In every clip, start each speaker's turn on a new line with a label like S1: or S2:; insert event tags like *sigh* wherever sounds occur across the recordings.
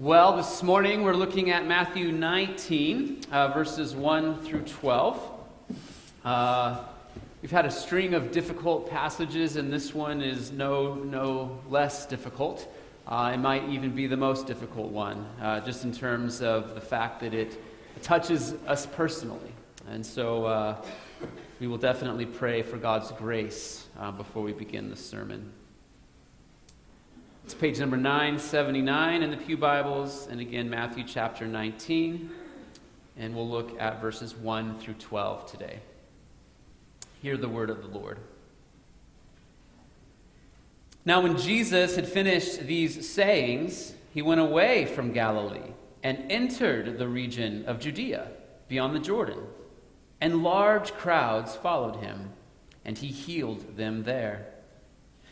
S1: Well, this morning we're looking at Matthew 19, uh, verses 1 through 12. Uh, we've had a string of difficult passages, and this one is no, no less difficult. Uh, it might even be the most difficult one, uh, just in terms of the fact that it touches us personally. And so uh, we will definitely pray for God's grace uh, before we begin the sermon. It's page number 979 in the Pew Bibles, and again, Matthew chapter 19. And we'll look at verses 1 through 12 today. Hear the word of the Lord. Now, when Jesus had finished these sayings, he went away from Galilee and entered the region of Judea beyond the Jordan. And large crowds followed him, and he healed them there.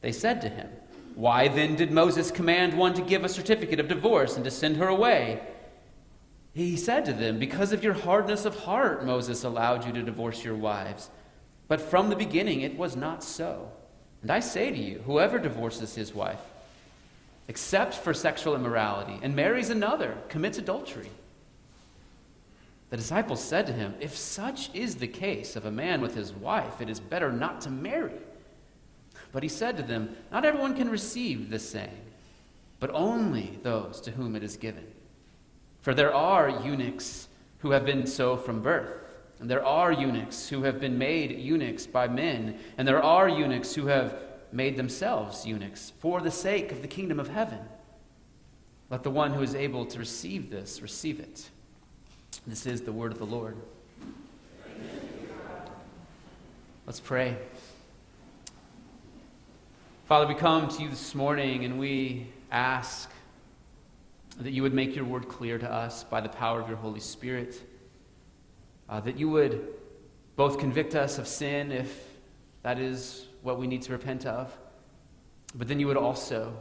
S1: They said to him, Why then did Moses command one to give a certificate of divorce and to send her away? He said to them, Because of your hardness of heart, Moses allowed you to divorce your wives. But from the beginning it was not so. And I say to you, whoever divorces his wife, except for sexual immorality, and marries another, commits adultery. The disciples said to him, If such is the case of a man with his wife, it is better not to marry. But he said to them, Not everyone can receive this saying, but only those to whom it is given. For there are eunuchs who have been so from birth, and there are eunuchs who have been made eunuchs by men, and there are eunuchs who have made themselves eunuchs for the sake of the kingdom of heaven. Let the one who is able to receive this receive it. This is the word of the Lord. Let's pray. Father, we come to you this morning and we ask that you would make your word clear to us by the power of your Holy Spirit, uh, that you would both convict us of sin if that is what we need to repent of, but then you would also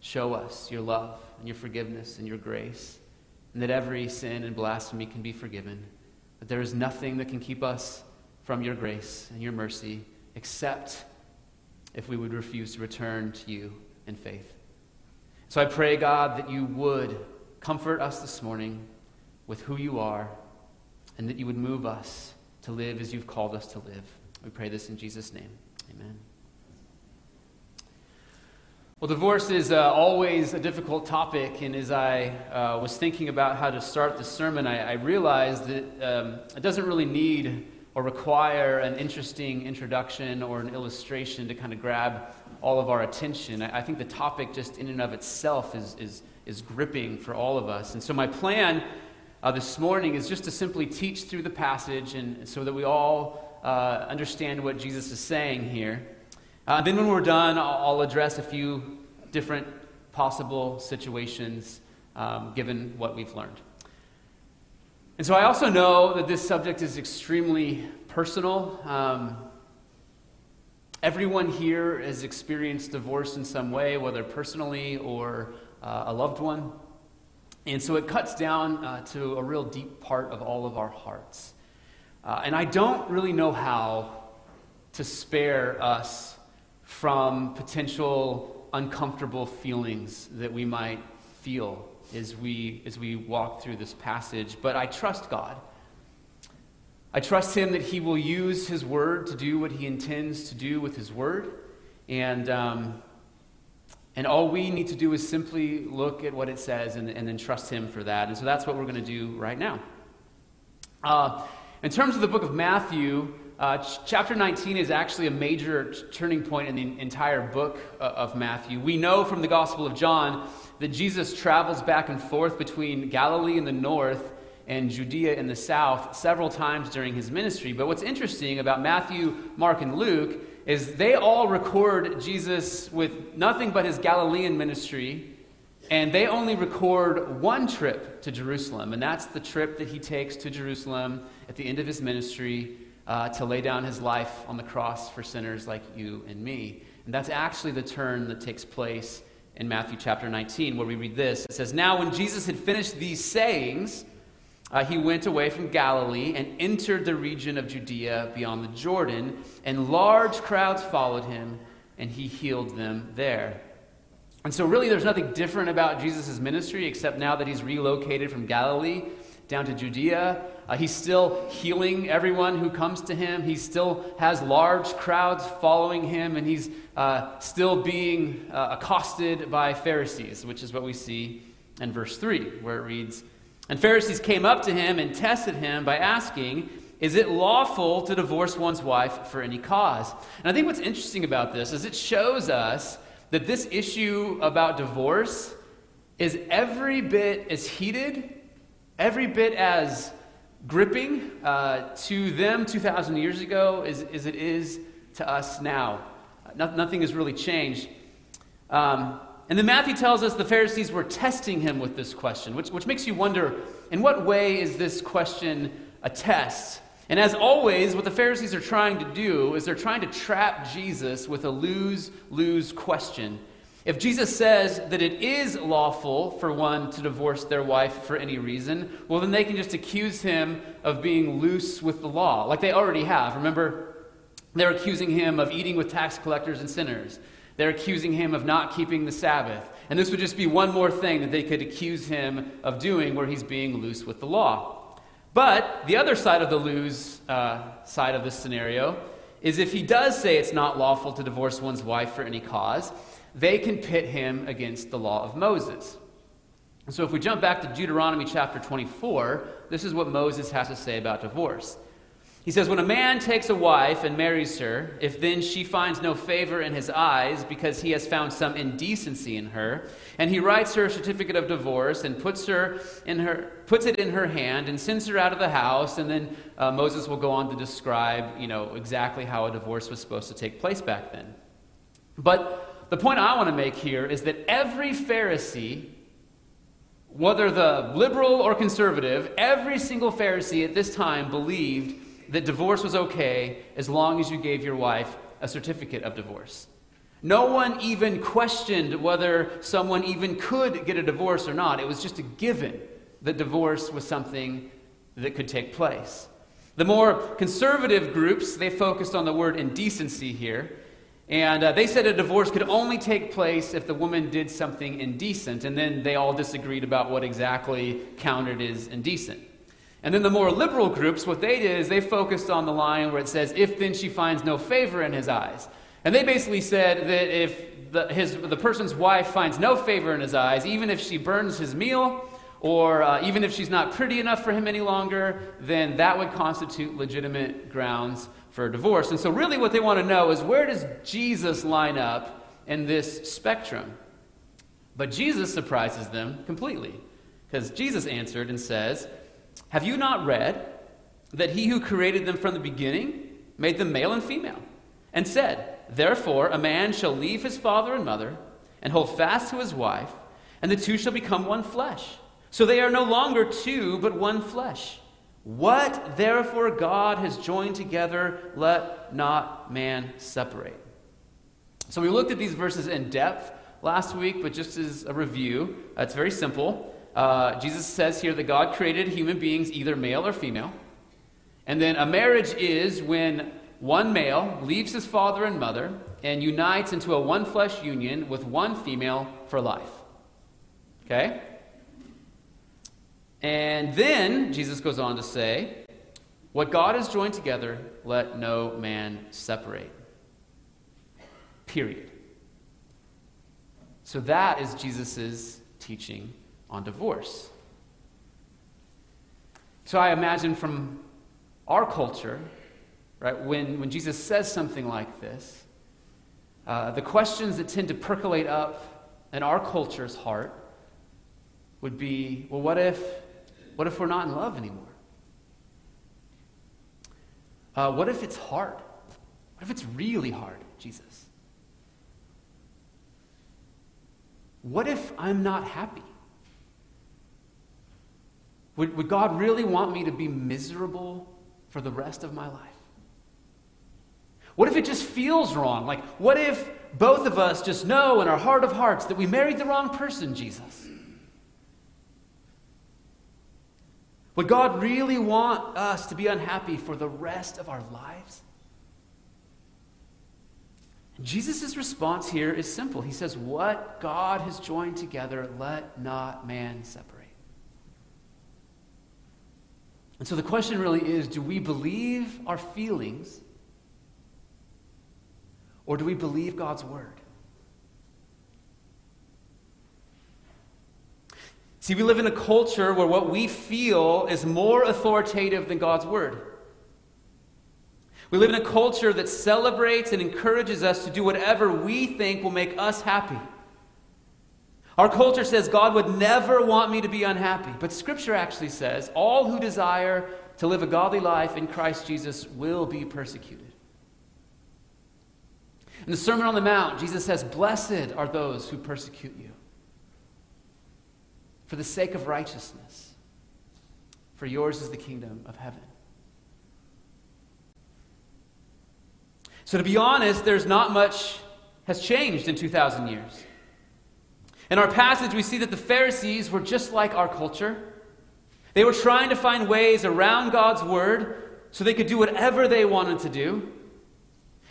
S1: show us your love and your forgiveness and your grace, and that every sin and blasphemy can be forgiven, that there is nothing that can keep us from your grace and your mercy except if we would refuse to return to you in faith. So I pray, God, that you would comfort us this morning with who you are and that you would move us to live as you've called us to live. We pray this in Jesus' name. Amen. Well, divorce is uh, always a difficult topic, and as I uh, was thinking about how to start the sermon, I, I realized that um, it doesn't really need or require an interesting introduction or an illustration to kind of grab all of our attention. I, think the topic, just in and of itself, is, is, is gripping for all of us. And so, my plan uh, this morning is just to simply teach through the passage and so that we all uh, understand what Jesus is saying here. Uh, then, when we're done, I'll, I'll, address a few different possible situations um, given what we've learned. And so I also know that this subject is extremely personal. Um, everyone here has experienced divorce in some way, whether personally or uh, a loved one. And so it cuts down uh, to a real deep part of all of our hearts. Uh, and I don't really know how to spare us from potential uncomfortable feelings that we might feel as we, as we walk through this passage, but I trust God. I trust Him that He will use His Word to do what He intends to do with His Word. And, um, and all we need to do is simply look at what it says and, and then trust Him for that. And so that's what we're going to do right now. Uh, in terms of the book of Matthew, uh, ch- chapter 19 is actually a major t- turning point in the entire book uh, of Matthew. We know from the Gospel of John that Jesus travels back and forth between Galilee in the north and Judea in the south several times during his ministry. But what's interesting about Matthew, Mark, and Luke is they all record Jesus with nothing but his Galilean ministry And they only record one trip to Jerusalem, and that's the trip that he takes to Jerusalem at the end of his ministry uh, to lay down his life on the cross for sinners like you and me. And that's actually the turn that takes place in Matthew chapter 19, where we read this. It says, Now, when Jesus had finished these sayings, uh, he went away from Galilee and entered the region of Judea beyond the Jordan, and large crowds followed him, and he healed them there. And so, really, there's nothing different about Jesus' ministry except now that he's relocated from Galilee down to Judea. Uh, he's still healing everyone who comes to him. He still has large crowds following him, and he's uh, still being uh, accosted by Pharisees, which is what we see in verse 3, where it reads And Pharisees came up to him and tested him by asking, Is it lawful to divorce one's wife for any cause? And I think what's interesting about this is it shows us that this issue about divorce is every bit as heated, every bit as gripping uh, to them 2,000 years ago as, as, it is to us now. No, nothing has really changed. Um, and then Matthew tells us the Pharisees were testing him with this question, which, which makes you wonder in what way is this question a test? And as always, what the Pharisees are trying to do is they're trying to trap Jesus with a lose lose question. If Jesus says that it is lawful for one to divorce their wife for any reason, well, then they can just accuse him of being loose with the law, like they already have. Remember, they're accusing him of eating with tax collectors and sinners. They're accusing him of not keeping the Sabbath. And this would just be one more thing that they could accuse him of doing where he's being loose with the law. But the other side of the lose uh, side of this scenario is if he does say it's not lawful to divorce one's wife for any cause, they can pit him against the law of Moses. So if we jump back to Deuteronomy chapter 24, this is what Moses has to say about divorce. He says, When a man takes a wife and marries her, if then she finds no favor in his eyes because he has found some indecency in her, and he writes her a certificate of divorce and puts, her in her, puts it in her hand and sends her out of the house, and then uh, Moses will go on to describe you know, exactly how a divorce was supposed to take place back then. But the point I want to make here is that every Pharisee whether the liberal or conservative, every single Pharisee at this time believed that divorce was okay as long as you gave your wife a certificate of divorce. No one even questioned whether someone even could get a divorce or not. It was just a given that divorce was something that could take place. The more conservative groups, they focused on the word indecency here. And uh, they said a divorce could only take place if the woman did something indecent. And then they all disagreed about what exactly counted as indecent. And then the more liberal groups, what they did is they focused on the line where it says, if then she finds no favor in his eyes. And they basically said that if the, his, the person's wife finds no favor in his eyes, even if she burns his meal, or uh, even if she's not pretty enough for him any longer, then that would constitute legitimate grounds for divorce. And so, really, what they want to know is where does Jesus line up in this spectrum? But Jesus surprises them completely, because Jesus answered and says, have you not read that he who created them from the beginning made them male and female, and said, Therefore a man shall leave his father and mother, and hold fast to his wife, and the two shall become one flesh. So they are no longer two, but one flesh. What therefore God has joined together, let not man separate. So we looked at these verses in depth last week, but just as a review, it's very simple. Uh, Jesus says here that God created human beings either male or female. And then a marriage is when one male leaves his father and mother and unites into a one flesh union with one female for life. Okay? And then Jesus goes on to say, What God has joined together, let no man separate. Period. So that is Jesus' teaching on divorce. So I imagine from our culture, right, when, when Jesus says something like this, uh, the questions that tend to percolate up in our culture's heart would be well, what if, what if we're not in love anymore? Uh, what if it's hard? What if it's really hard, Jesus? what if I'm not happy? Would, would God really want me to be miserable for the rest of my life? What if it just feels wrong? Like, what if both of us just know in our heart of hearts that we married the wrong person, Jesus? Would God really want us to be unhappy for the rest of our lives? Jesus' response here is simple. He says, What God has joined together, let not man separate. And so the question really is do we believe our feelings or do we believe God's word? See, we live in a culture where what we feel is more authoritative than God's word. We live in a culture that celebrates and encourages us to do whatever we think will make us happy. Our culture says God would never want me to be unhappy, but Scripture actually says all who desire to live a godly life in Christ Jesus will be persecuted. In the Sermon on the Mount, Jesus says, Blessed are those who persecute you for the sake of righteousness, for yours is the kingdom of heaven. So, to be honest, there's not much has changed in 2,000 years. In our passage, we see that the Pharisees were just like our culture. They were trying to find ways around God's word so they could do whatever they wanted to do.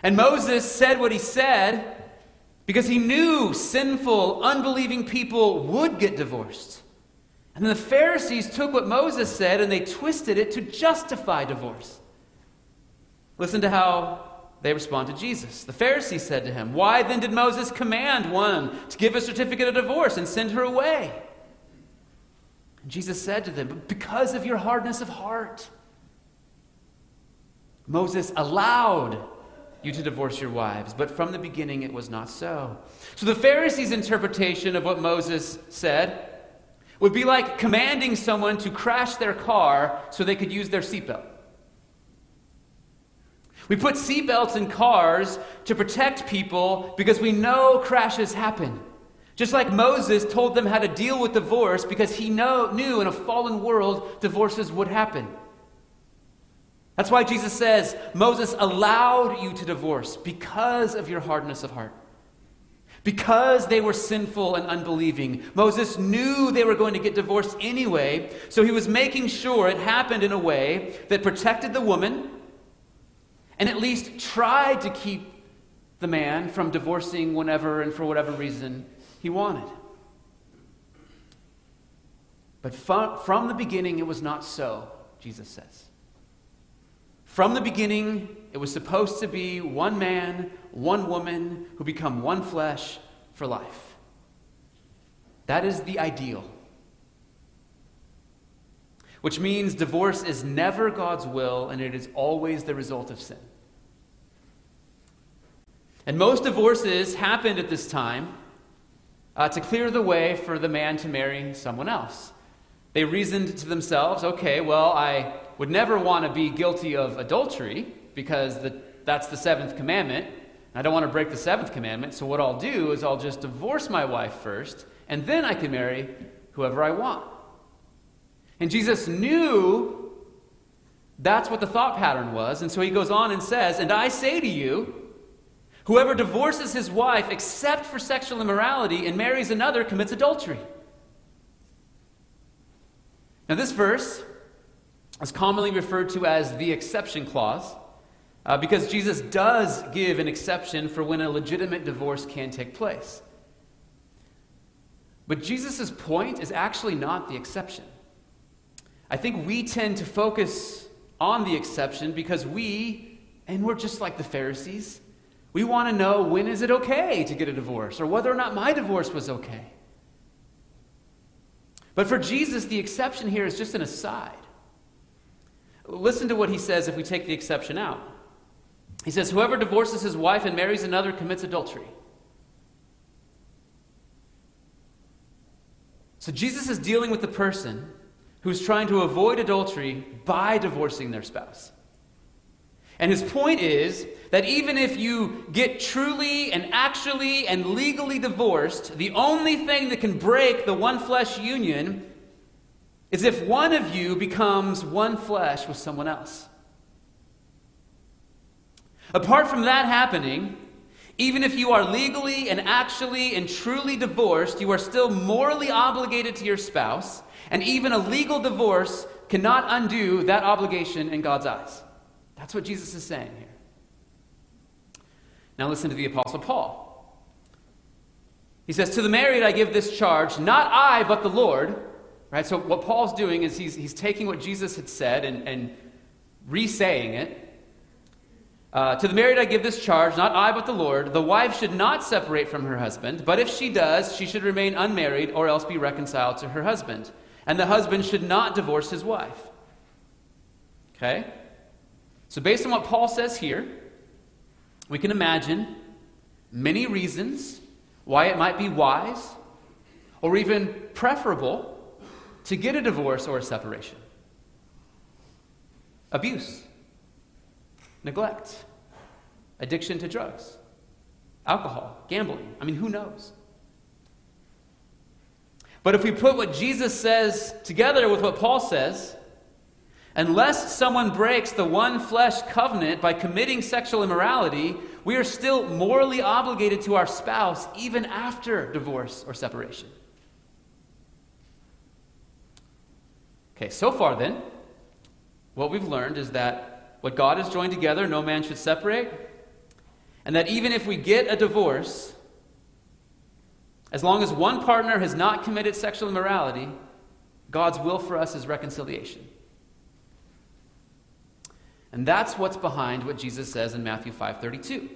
S1: And Moses said what he said because he knew sinful, unbelieving people would get divorced. And the Pharisees took what Moses said and they twisted it to justify divorce. Listen to how they respond to Jesus. The Pharisees said to him, Why then did Moses command one to give a certificate of divorce and send her away? And Jesus said to them, Because of your hardness of heart, Moses allowed you to divorce your wives, but from the beginning it was not so. So the Pharisees' interpretation of what Moses said would be like commanding someone to crash their car so they could use their seatbelt. We put seatbelts in cars to protect people because we know crashes happen. Just like Moses told them how to deal with divorce because he know, knew in a fallen world divorces would happen. That's why Jesus says Moses allowed you to divorce because of your hardness of heart. Because they were sinful and unbelieving. Moses knew they were going to get divorced anyway, so he was making sure it happened in a way that protected the woman and at least tried to keep the man from divorcing whenever and for whatever reason he wanted. But from the beginning, it was not so, Jesus says. From the beginning, it was supposed to be one man, one woman who become one flesh for life. That is the ideal which means divorce is never God's will and it is always the result of sin. And most divorces happened at this time uh, to clear the way for the man to marry someone else. They reasoned to themselves, okay, well, I would never want to be guilty of adultery because the, that's the seventh commandment. I don't want to break the seventh commandment, so what I'll do is I'll just divorce my wife first, and then I can marry whoever I want. And Jesus knew that's what the thought pattern was. And so he goes on and says, And I say to you, whoever divorces his wife except for sexual immorality and marries another commits adultery. Now, this verse is commonly referred to as the exception clause uh, because Jesus does give an exception for when a legitimate divorce can take place. But Jesus' point is actually not the exception. I think we tend to focus on the exception because we, and we're just like the Pharisees, we want to know when is it okay to get a divorce or whether or not my divorce was okay. But for Jesus, the exception here is just an aside. Listen to what he says if we take the exception out. He says, Whoever divorces his wife and marries another commits adultery. So Jesus is dealing with the person who's trying to avoid adultery by divorcing their spouse. And his point is that even if you get truly and actually and legally divorced, the only thing that can break the one flesh union is if one of you becomes one flesh with someone else. Apart from that happening, even if you are legally and actually and truly divorced, you are still morally obligated to your spouse, and even a legal divorce cannot undo that obligation in God's eyes. That's what Jesus is saying here. Now listen to the Apostle Paul. He says, To the married I give this charge, not I, but the Lord. Right? So what Paul's doing is he's, he's taking what Jesus had said and, and re saying it. Uh, to the married I give this charge, not I, but the Lord. The wife should not separate from her husband, but if she does, she should remain unmarried or else be reconciled to her husband. And the husband should not divorce his wife. Okay? So, based on what Paul says here, we can imagine many reasons why it might be wise or even preferable to get a divorce or a separation abuse, neglect, addiction to drugs, alcohol, gambling. I mean, who knows? But if we put what Jesus says together with what Paul says, Unless someone breaks the one flesh covenant by committing sexual immorality, we are still morally obligated to our spouse even after divorce or separation. Okay, so far then, what we've learned is that what God has joined together, no man should separate, and that even if we get a divorce, as long as one partner has not committed sexual immorality, God's will for us is reconciliation. And that's what's behind what Jesus says in Matthew 5:32.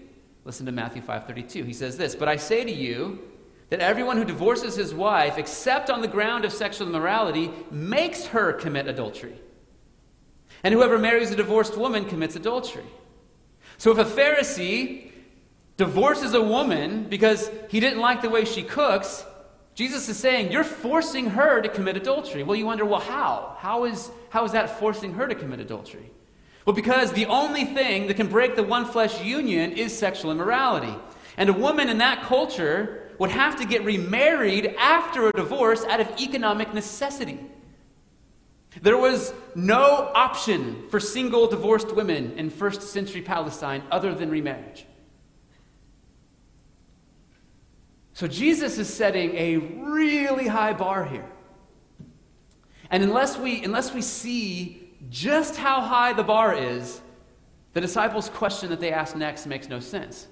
S1: Listen to Matthew 5:32. He says this, "But I say to you that everyone who divorces his wife except on the ground of sexual immorality makes her commit adultery. And whoever marries a divorced woman commits adultery." So if a Pharisee divorces a woman because he didn't like the way she cooks, Jesus is saying, You're forcing her to commit adultery. Well, you wonder, well, how? How is, how is that forcing her to commit adultery? Well, because the only thing that can break the one flesh union is sexual immorality. And a woman in that culture would have to get remarried after a divorce out of economic necessity. There was no option for single divorced women in first century Palestine other than remarriage. So Jesus is setting a really high bar here. And unless we, unless we see just how high the bar is, the disciples' question that they ask next makes no sense.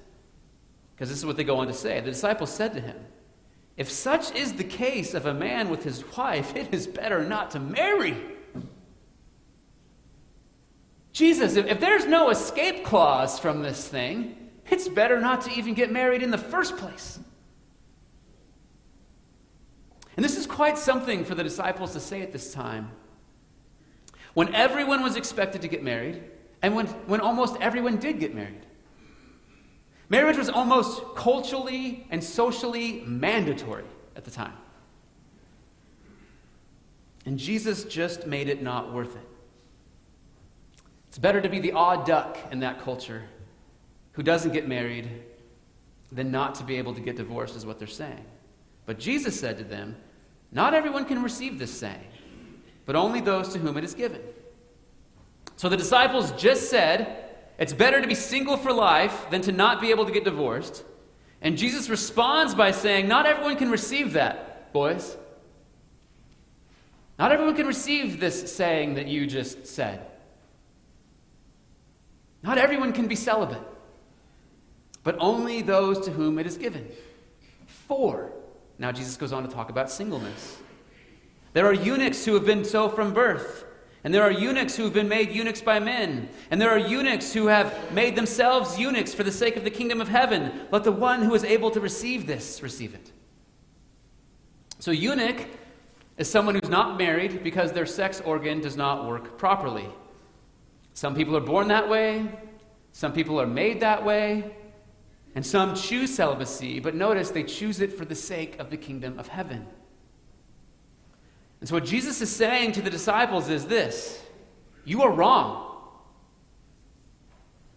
S1: Because this is what they go on to say. The disciples said to him, If such is the case of a man with his wife, it is better not to marry. Jesus, if, if there's no escape clause from this thing, it's better not to even get married in the first place. And this is quite something for the disciples to say at this time when everyone was expected to get married, and when, when almost everyone did get married. Marriage was almost culturally and socially mandatory at the time. And Jesus just made it not worth it. It's better to be the odd duck in that culture who doesn't get married than not to be able to get divorced, is what they're saying. But Jesus said to them, Not everyone can receive this saying but only those to whom it is given. So the disciples just said, it's better to be single for life than to not be able to get divorced. And Jesus responds by saying, Not everyone can receive that, boys. Not everyone can receive this saying that you just said. Not everyone can be celibate, but only those to whom it is given. For. now Jesus goes on to talk about singleness. There are eunuchs who have been so from birth. And there are eunuchs who have been made eunuchs by men. And there are eunuchs who have made themselves eunuchs for the sake of the kingdom of heaven. Let the one who is able to receive this receive it. So, eunuch is someone who's not married because their sex organ does not work properly. Some people are born that way, some people are made that way, and some choose celibacy, but notice they choose it for the sake of the kingdom of heaven. And so, what Jesus is saying to the disciples is this You are wrong.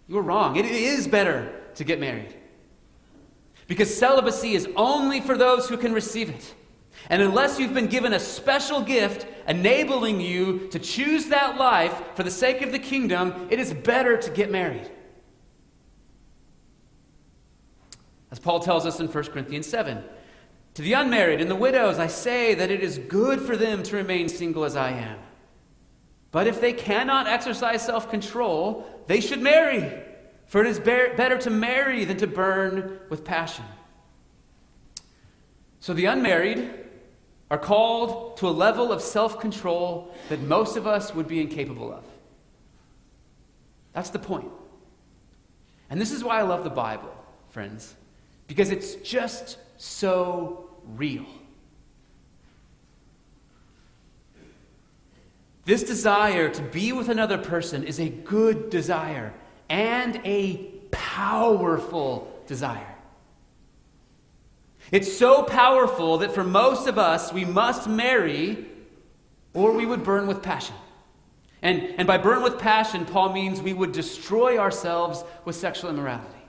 S1: You're wrong. It is better to get married. Because celibacy is only for those who can receive it. And unless you've been given a special gift enabling you to choose that life for the sake of the kingdom, it is better to get married. As Paul tells us in 1 Corinthians 7 To the unmarried and the widows, I say that it is good for them to remain single as I am. But if they cannot exercise self control, they should marry, for it is better to marry than to burn with passion. So the unmarried are called to a level of self control that most of us would be incapable of. That's the point. And this is why I love the Bible, friends, because it's just so real. This desire to be with another person is a good desire and a powerful desire. It's so powerful that for most of us, we must marry or we would burn with passion. And, and by burn with passion, Paul means we would destroy ourselves with sexual immorality.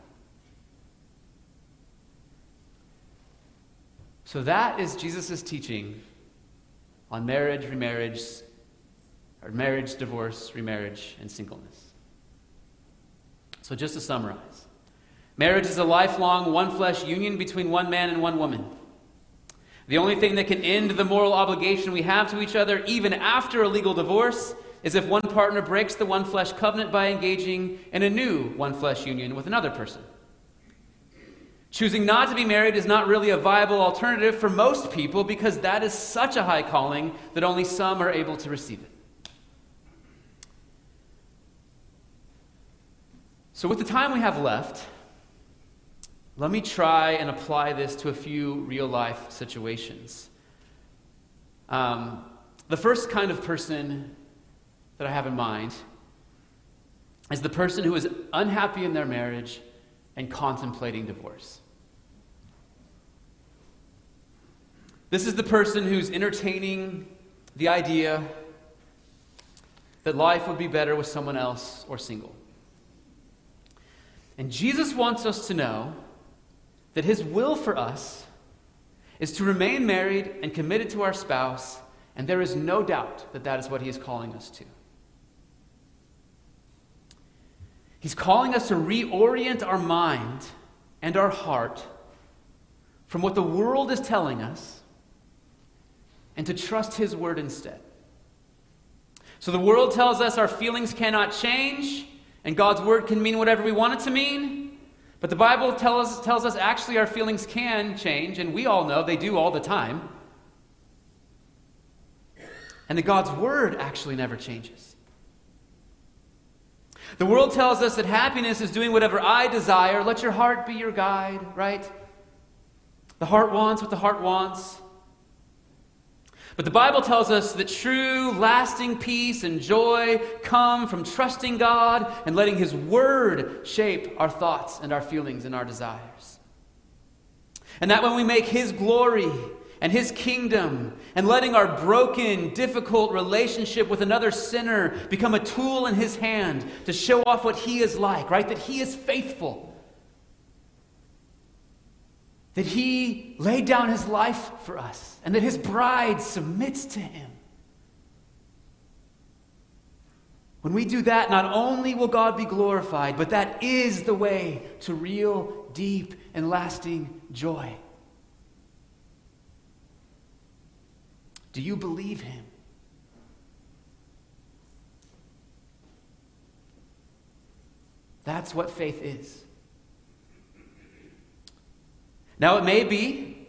S1: So that is Jesus' teaching on marriage, remarriage, or marriage, divorce, remarriage, and singleness. So just to summarize Marriage is a lifelong, one flesh union between one man and one woman. The only thing that can end the moral obligation we have to each other, even after a legal divorce, is if one partner breaks the one flesh covenant by engaging in a new one flesh union with another person. Choosing not to be married is not really a viable alternative for most people because that is such a high calling that only some are able to receive it. So, with the time we have left, let me try and apply this to a few real life situations. Um, the first kind of person that I have in mind is the person who is unhappy in their marriage and contemplating divorce. This is the person who's entertaining the idea that life would be better with someone else or single. And Jesus wants us to know that his will for us is to remain married and committed to our spouse, and there is no doubt that that is what he is calling us to. He's calling us to reorient our mind and our heart from what the world is telling us and to trust his word instead. So the world tells us our feelings cannot change and God's word can mean whatever we want it to mean. But the Bible tells, tells us actually our feelings can change, and we all know they do all the time. And that God's word actually never changes. The world tells us that happiness is doing whatever I desire. Let your heart be your guide, right? The heart wants what the heart wants. But the Bible tells us that true, lasting peace and joy come from trusting God and letting His Word shape our thoughts and our feelings and our desires. And that when we make His glory and His kingdom and letting our broken, difficult relationship with another sinner become a tool in His hand to show off what He is like, right? That He is faithful that he laid down his life for us and that his bride submits to him. When we do that, not only will God be glorified, but that is the way to real, deep, and lasting joy. Do you believe him? That's what faith is. Now, it may be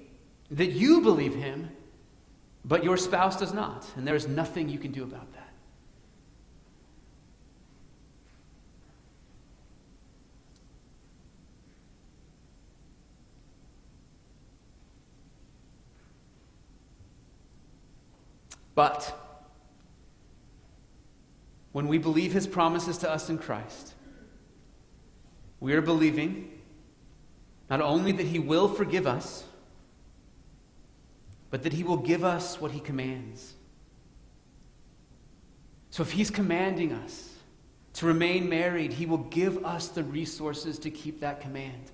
S1: that you believe him, but your spouse does not, and there is nothing you can do about that. But when we believe his promises to us in Christ, we are believing not only that He will forgive us, but that He will give us what He commands. So if He's commanding us to remain married, He will give us the resources to keep that command.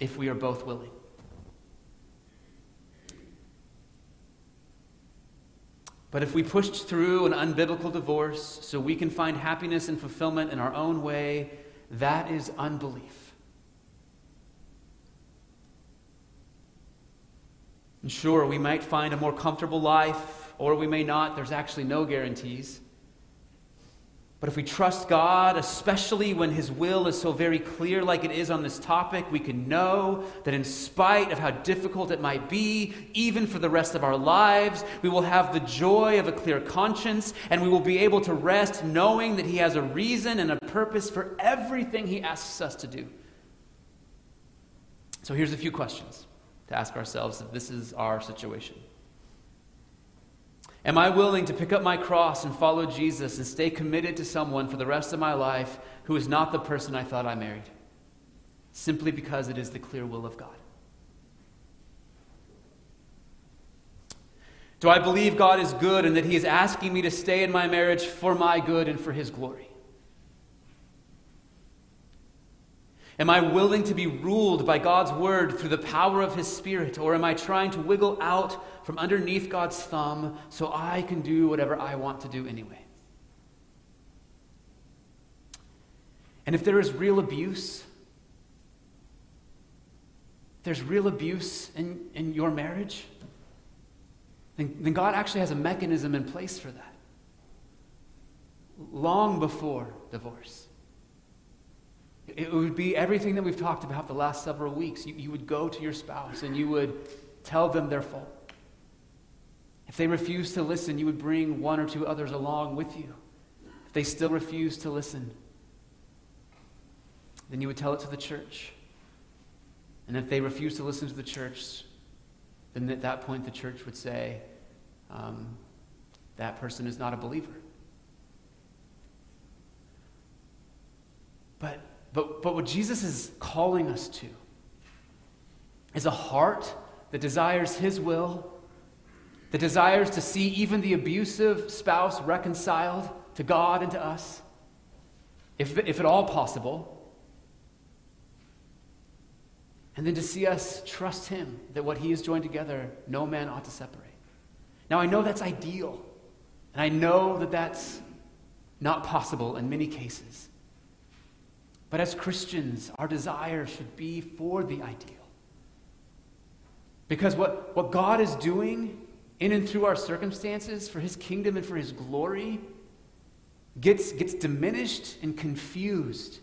S1: If we are both willing. But if we pushed through an unbiblical divorce so we can find happiness and fulfillment in our own way, that is unbelief. And sure, we might find a more comfortable life, or we may not. There's actually no guarantees. But if we trust God, especially when His will is so very clear, like it is on this topic, we can know that in spite of how difficult it might be, even for the rest of our lives, we will have the joy of a clear conscience and we will be able to rest knowing that He has a reason and a purpose for everything He asks us to do. So here's a few questions to ask ourselves if this is our situation. Am I willing to pick up my cross and follow Jesus and stay committed to someone for the rest of my life who is not the person I thought I married? Simply because it is the clear will of God. Do I believe God is good and that He is asking me to stay in my marriage for my good and for His glory? Am I willing to be ruled by God's word through the power of His Spirit? Or am I trying to wiggle out from underneath God's thumb so I can do whatever I want to do anyway? And if there is real abuse, there's real abuse in, in your marriage, then, then God actually has a mechanism in place for that. Long before divorce. It would be everything that we've talked about the last several weeks. You, you would go to your spouse and you would tell them their fault. If they refuse to listen, you would bring one or two others along with you. If they still refuse to listen, then you would tell it to the church. And if they refuse to listen to the church, then at that point the church would say, um, that person is not a believer. But but, but what Jesus is calling us to is a heart that desires His will, that desires to see even the abusive spouse reconciled to God and to us, if, if at all possible. And then to see us trust Him that what He has joined together, no man ought to separate. Now, I know that's ideal, and I know that that's not possible in many cases. But as Christians, our desire should be for the ideal. Because what, what God is doing in and through our circumstances for his kingdom and for his glory gets, gets diminished and confused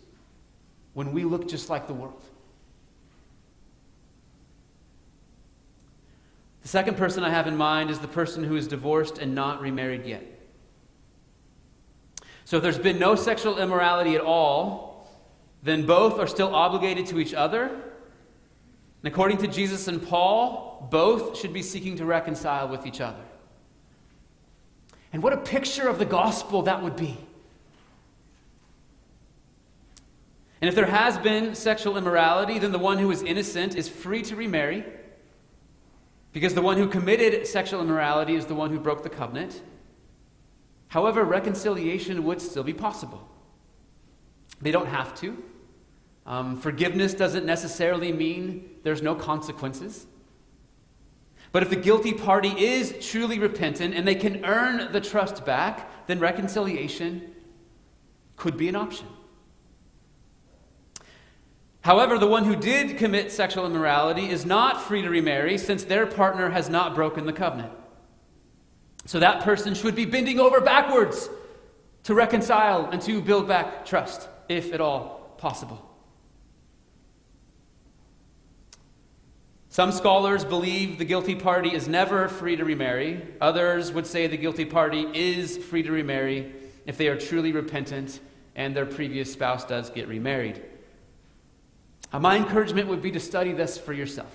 S1: when we look just like the world. The second person I have in mind is the person who is divorced and not remarried yet. So if there's been no sexual immorality at all, then both are still obligated to each other. And according to Jesus and Paul, both should be seeking to reconcile with each other. And what a picture of the gospel that would be. And if there has been sexual immorality, then the one who is innocent is free to remarry, because the one who committed sexual immorality is the one who broke the covenant. However, reconciliation would still be possible. They don't have to. Um, forgiveness doesn't necessarily mean there's no consequences. But if the guilty party is truly repentant and they can earn the trust back, then reconciliation could be an option. However, the one who did commit sexual immorality is not free to remarry since their partner has not broken the covenant. So that person should be bending over backwards to reconcile and to build back trust, if at all possible. Some scholars believe the guilty party is never free to remarry. Others would say the guilty party is free to remarry if they are truly repentant and their previous spouse does get remarried. Uh, my encouragement would be to study this for yourself.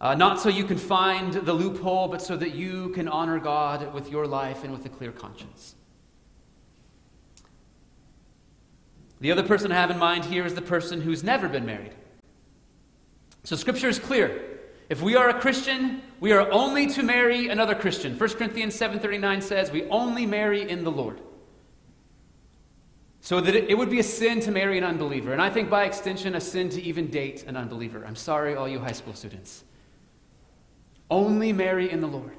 S1: Uh, not so you can find the loophole, but so that you can honor God with your life and with a clear conscience. The other person I have in mind here is the person who's never been married. So, Scripture is clear. If we are a Christian, we are only to marry another Christian. 1 Corinthians 7:39 says, "We only marry in the Lord." So that it, it would be a sin to marry an unbeliever, and I think by extension a sin to even date an unbeliever. I'm sorry all you high school students. Only marry in the Lord.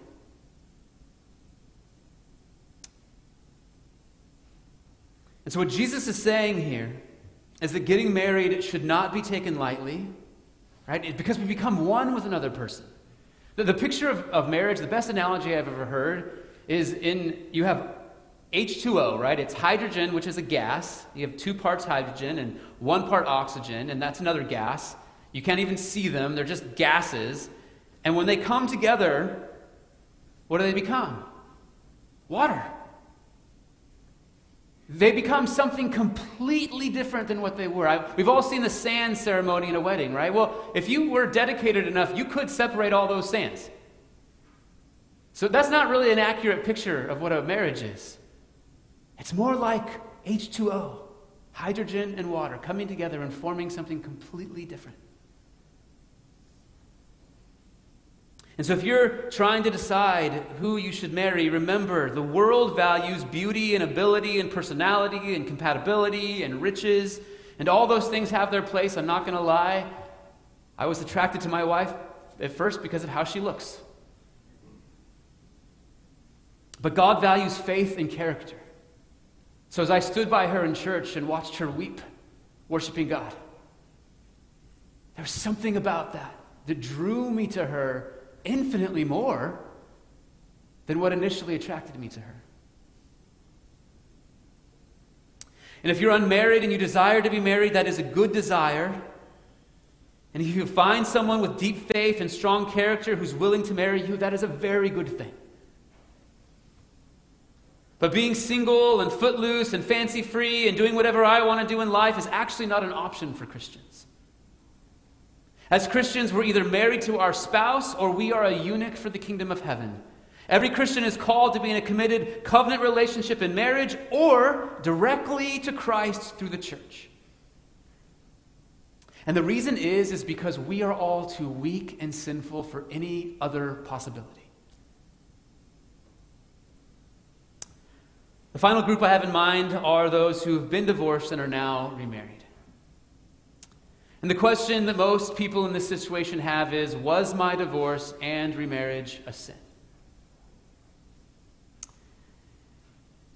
S1: And so what Jesus is saying here is that getting married should not be taken lightly right? Because we become one with another person. The, the picture of, of marriage, the best analogy I've ever heard is in you have H2O, right? It's hydrogen, which is a gas. You have two parts hydrogen and one part oxygen, and that's another gas. You can't even see them, they're just gases. And when they come together, what do they become? Water. They become something completely different than what they were. I, we've all seen the sand ceremony in a wedding, right? Well, if you were dedicated enough, you could separate all those sands. So that's not really an accurate picture of what a marriage is. It's more like H2O, hydrogen and water coming together and forming something completely different. And so, if you're trying to decide who you should marry, remember the world values beauty and ability and personality and compatibility and riches, and all those things have their place. I'm not going to lie. I was attracted to my wife at first because of how she looks. But God values faith and character. So, as I stood by her in church and watched her weep, worshiping God, there was something about that that drew me to her infinitely more than what initially attracted me to her. And if you're unmarried and you desire to be married, that is a good desire. And if you find someone with deep faith and strong character who's willing to marry you, that is a very good thing. But being single and footloose and fancy free and doing whatever I want to do in life is actually not an option for Christians. As Christians, we're either married to our spouse or we are a eunuch for the kingdom of heaven. Every Christian is called to be in a committed covenant relationship in marriage or directly to Christ through the church. And the reason is is because we are all too weak and sinful for any other possibility. The final group I have in mind are those who have been divorced and are now remarried. And the question that most people in this situation have is Was my divorce and remarriage a sin?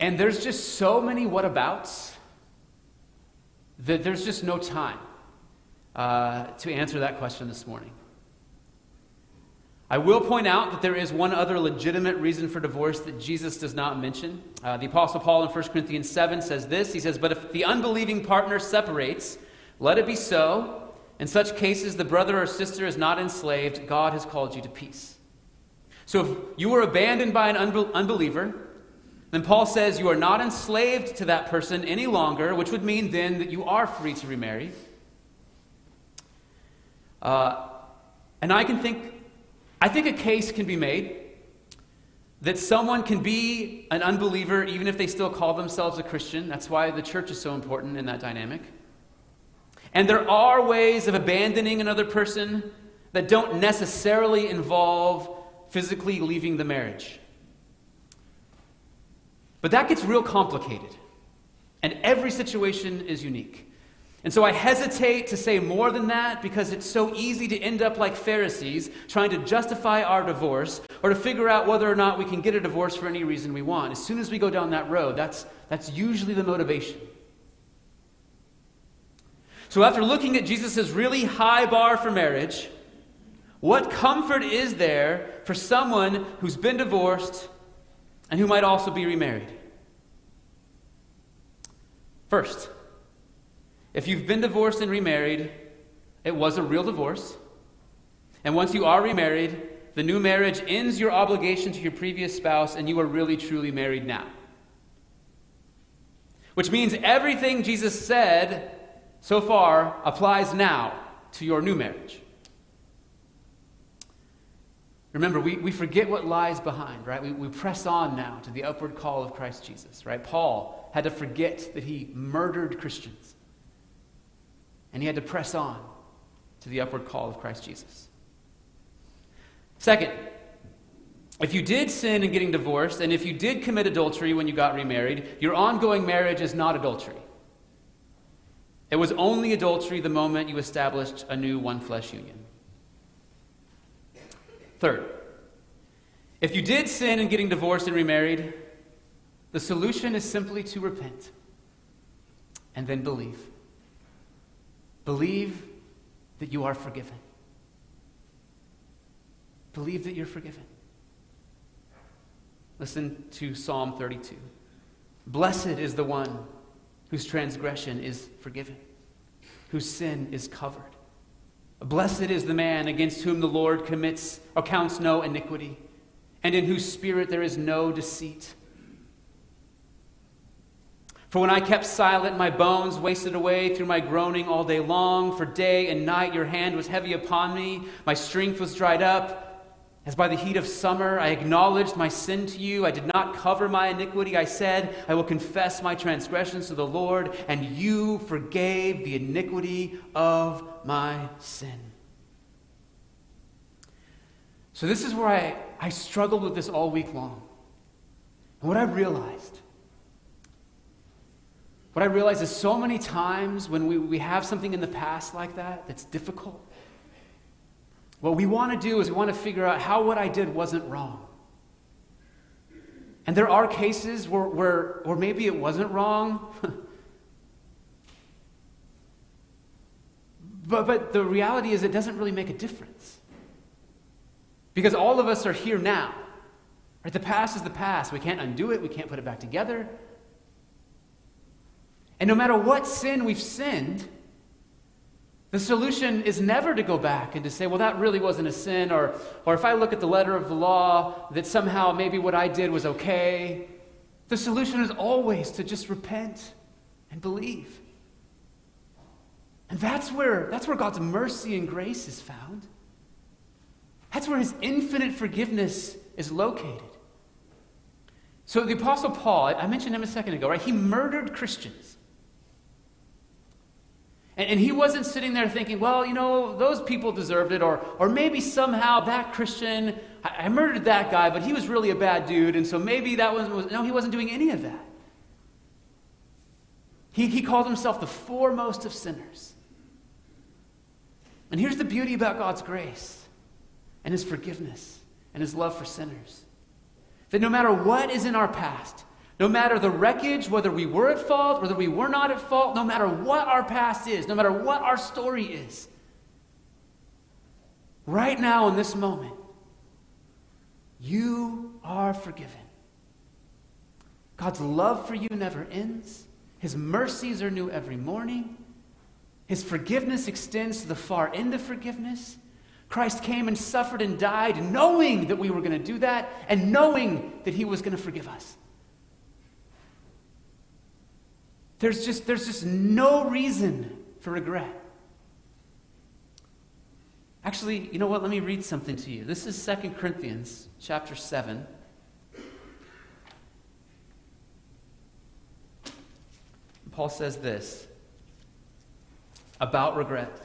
S1: And there's just so many whatabouts that there's just no time uh, to answer that question this morning. I will point out that there is one other legitimate reason for divorce that Jesus does not mention. Uh, the Apostle Paul in 1 Corinthians 7 says this He says, But if the unbelieving partner separates, let it be so. In such cases, the brother or sister is not enslaved. God has called you to peace. So if you were abandoned by an unbeliever, then Paul says you are not enslaved to that person any longer, which would mean then that you are free to remarry. Uh, and I can think, I think a case can be made that someone can be an unbeliever even if they still call themselves a Christian. That's why the church is so important in that dynamic. And there are ways of abandoning another person that don't necessarily involve physically leaving the marriage. But that gets real complicated. And every situation is unique. And so I hesitate to say more than that because it's so easy to end up like Pharisees trying to justify our divorce or to figure out whether or not we can get a divorce for any reason we want. As soon as we go down that road, that's, that's usually the motivation. So, after looking at Jesus' really high bar for marriage, what comfort is there for someone who's been divorced and who might also be remarried? First, if you've been divorced and remarried, it was a real divorce. And once you are remarried, the new marriage ends your obligation to your previous spouse, and you are really truly married now. Which means everything Jesus said so far applies now to your new marriage. Remember, we, we forget what lies behind, right? We, we press on now to the upward call of Christ Jesus, right? Paul had to forget that he murdered Christians. And he had to press on to the upward call of Christ Jesus. Second, if you did sin in getting divorced, and if you did commit adultery when you got remarried, your ongoing marriage is not adultery. It was only adultery the moment you established a new one flesh union. Third, if you did sin in getting divorced and remarried, the solution is simply to repent and then believe. Believe that you are forgiven. Believe that you're forgiven. Listen to Psalm 32. Blessed is the one whose transgression is forgiven, whose sin is covered. Blessed is the man against whom the Lord commits or counts no iniquity, and in whose spirit there is no deceit. For when I kept silent, my bones wasted away through my groaning all day long. For day and night your hand was heavy upon me, my strength was dried up. As by the heat of summer, I acknowledged my sin to you. I did not cover my iniquity. I said, I will confess my transgressions to the Lord, and you forgave the iniquity of my sin. So, this is where I, I struggled with this all week long. And what I realized, what I realized is so many times when we, we have something in the past like that that's difficult, what we want to do is we want to figure out how what I did wasn't wrong. And there are cases where, where, where maybe it wasn't wrong. *laughs* but, but the reality is, it doesn't really make a difference. Because all of us are here now. Right? The past is the past. We can't undo it, we can't put it back together. And no matter what sin we've sinned, the solution is never to go back and to say, well, that really wasn't a sin, or, or if I look at the letter of the law, that somehow maybe what I did was okay. The solution is always to just repent and believe. And that's where, that's where God's mercy and grace is found. That's where his infinite forgiveness is located. So the Apostle Paul, I mentioned him a second ago, right? He murdered Christians. And, and he wasn't sitting there thinking, well, you know, those people deserved it, or, or maybe somehow that Christian, I, I murdered that guy, but he was really a bad dude, and so maybe that was, was no, he wasn't doing any of that. He, he called himself the foremost of sinners. And here's the beauty about God's grace and his forgiveness and his love for sinners that no matter what is in our past, no matter the wreckage, whether we were at fault, whether we were not at fault, no matter what our past is, no matter what our story is, right now in this moment, you are forgiven. God's love for you never ends. His mercies are new every morning. His forgiveness extends to the far end of forgiveness. Christ came and suffered and died knowing that we were going to do that and knowing that he was going to forgive us. There's just, there's just no reason for regret. Actually, you know what? Let me read something to you. This is 2 Corinthians chapter 7. Paul says this about regret.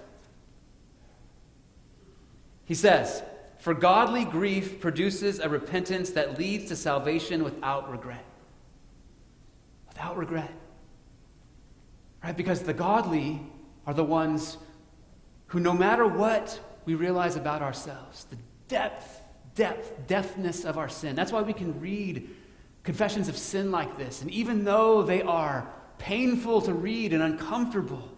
S1: He says, For godly grief produces a repentance that leads to salvation without regret. Without regret. Right? Because the godly are the ones who, no matter what we realize about ourselves, the depth, depth, depthness of our sin, that's why we can read confessions of sin like this. And even though they are painful to read and uncomfortable,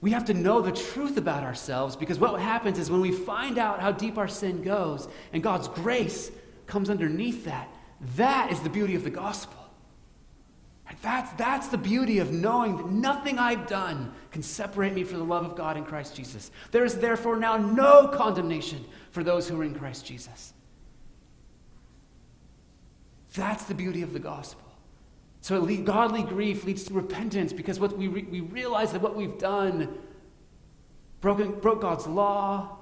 S1: we have to know the truth about ourselves because what happens is when we find out how deep our sin goes and God's grace comes underneath that, that is the beauty of the gospel. That's, that's the beauty of knowing that nothing I've done can separate me from the love of God in Christ Jesus. There is therefore now no condemnation for those who are in Christ Jesus. That's the beauty of the gospel. So godly grief leads to repentance because what we, re- we realize that what we've done broken, broke God's law,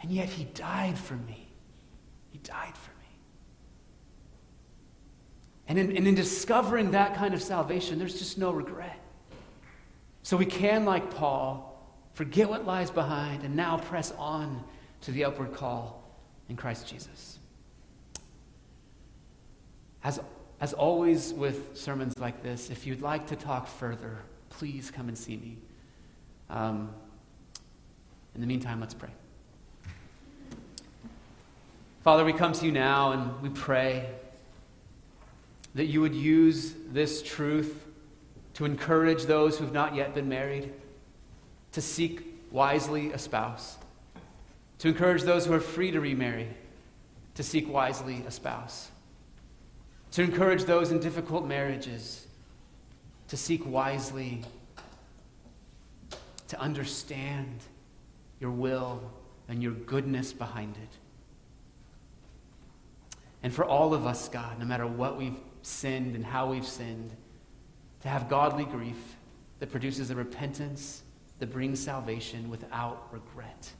S1: and yet He died for me. He died for me. And in, and in discovering that kind of salvation, there's just no regret. So we can, like Paul, Forget what lies behind and now press on to the upward call in Christ Jesus. As, as always with sermons like this, if you'd like to talk further, please come and see me. Um, in the meantime, let's pray. Father, we come to you now and we pray that you would use this truth to encourage those who've not yet been married to seek wisely a spouse, to encourage those who are free to remarry to seek wisely a spouse, to encourage those in difficult marriages to seek wisely, to understand your will and your goodness behind it. And for all of us, God, no matter what we've sinned and how we've sinned, to have godly grief that produces a repentance that brings salvation without regret.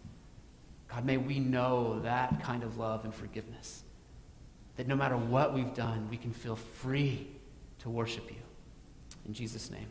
S1: God, may we know that kind of love and forgiveness. That no matter what we've done, we can feel free to worship you. In Jesus' name.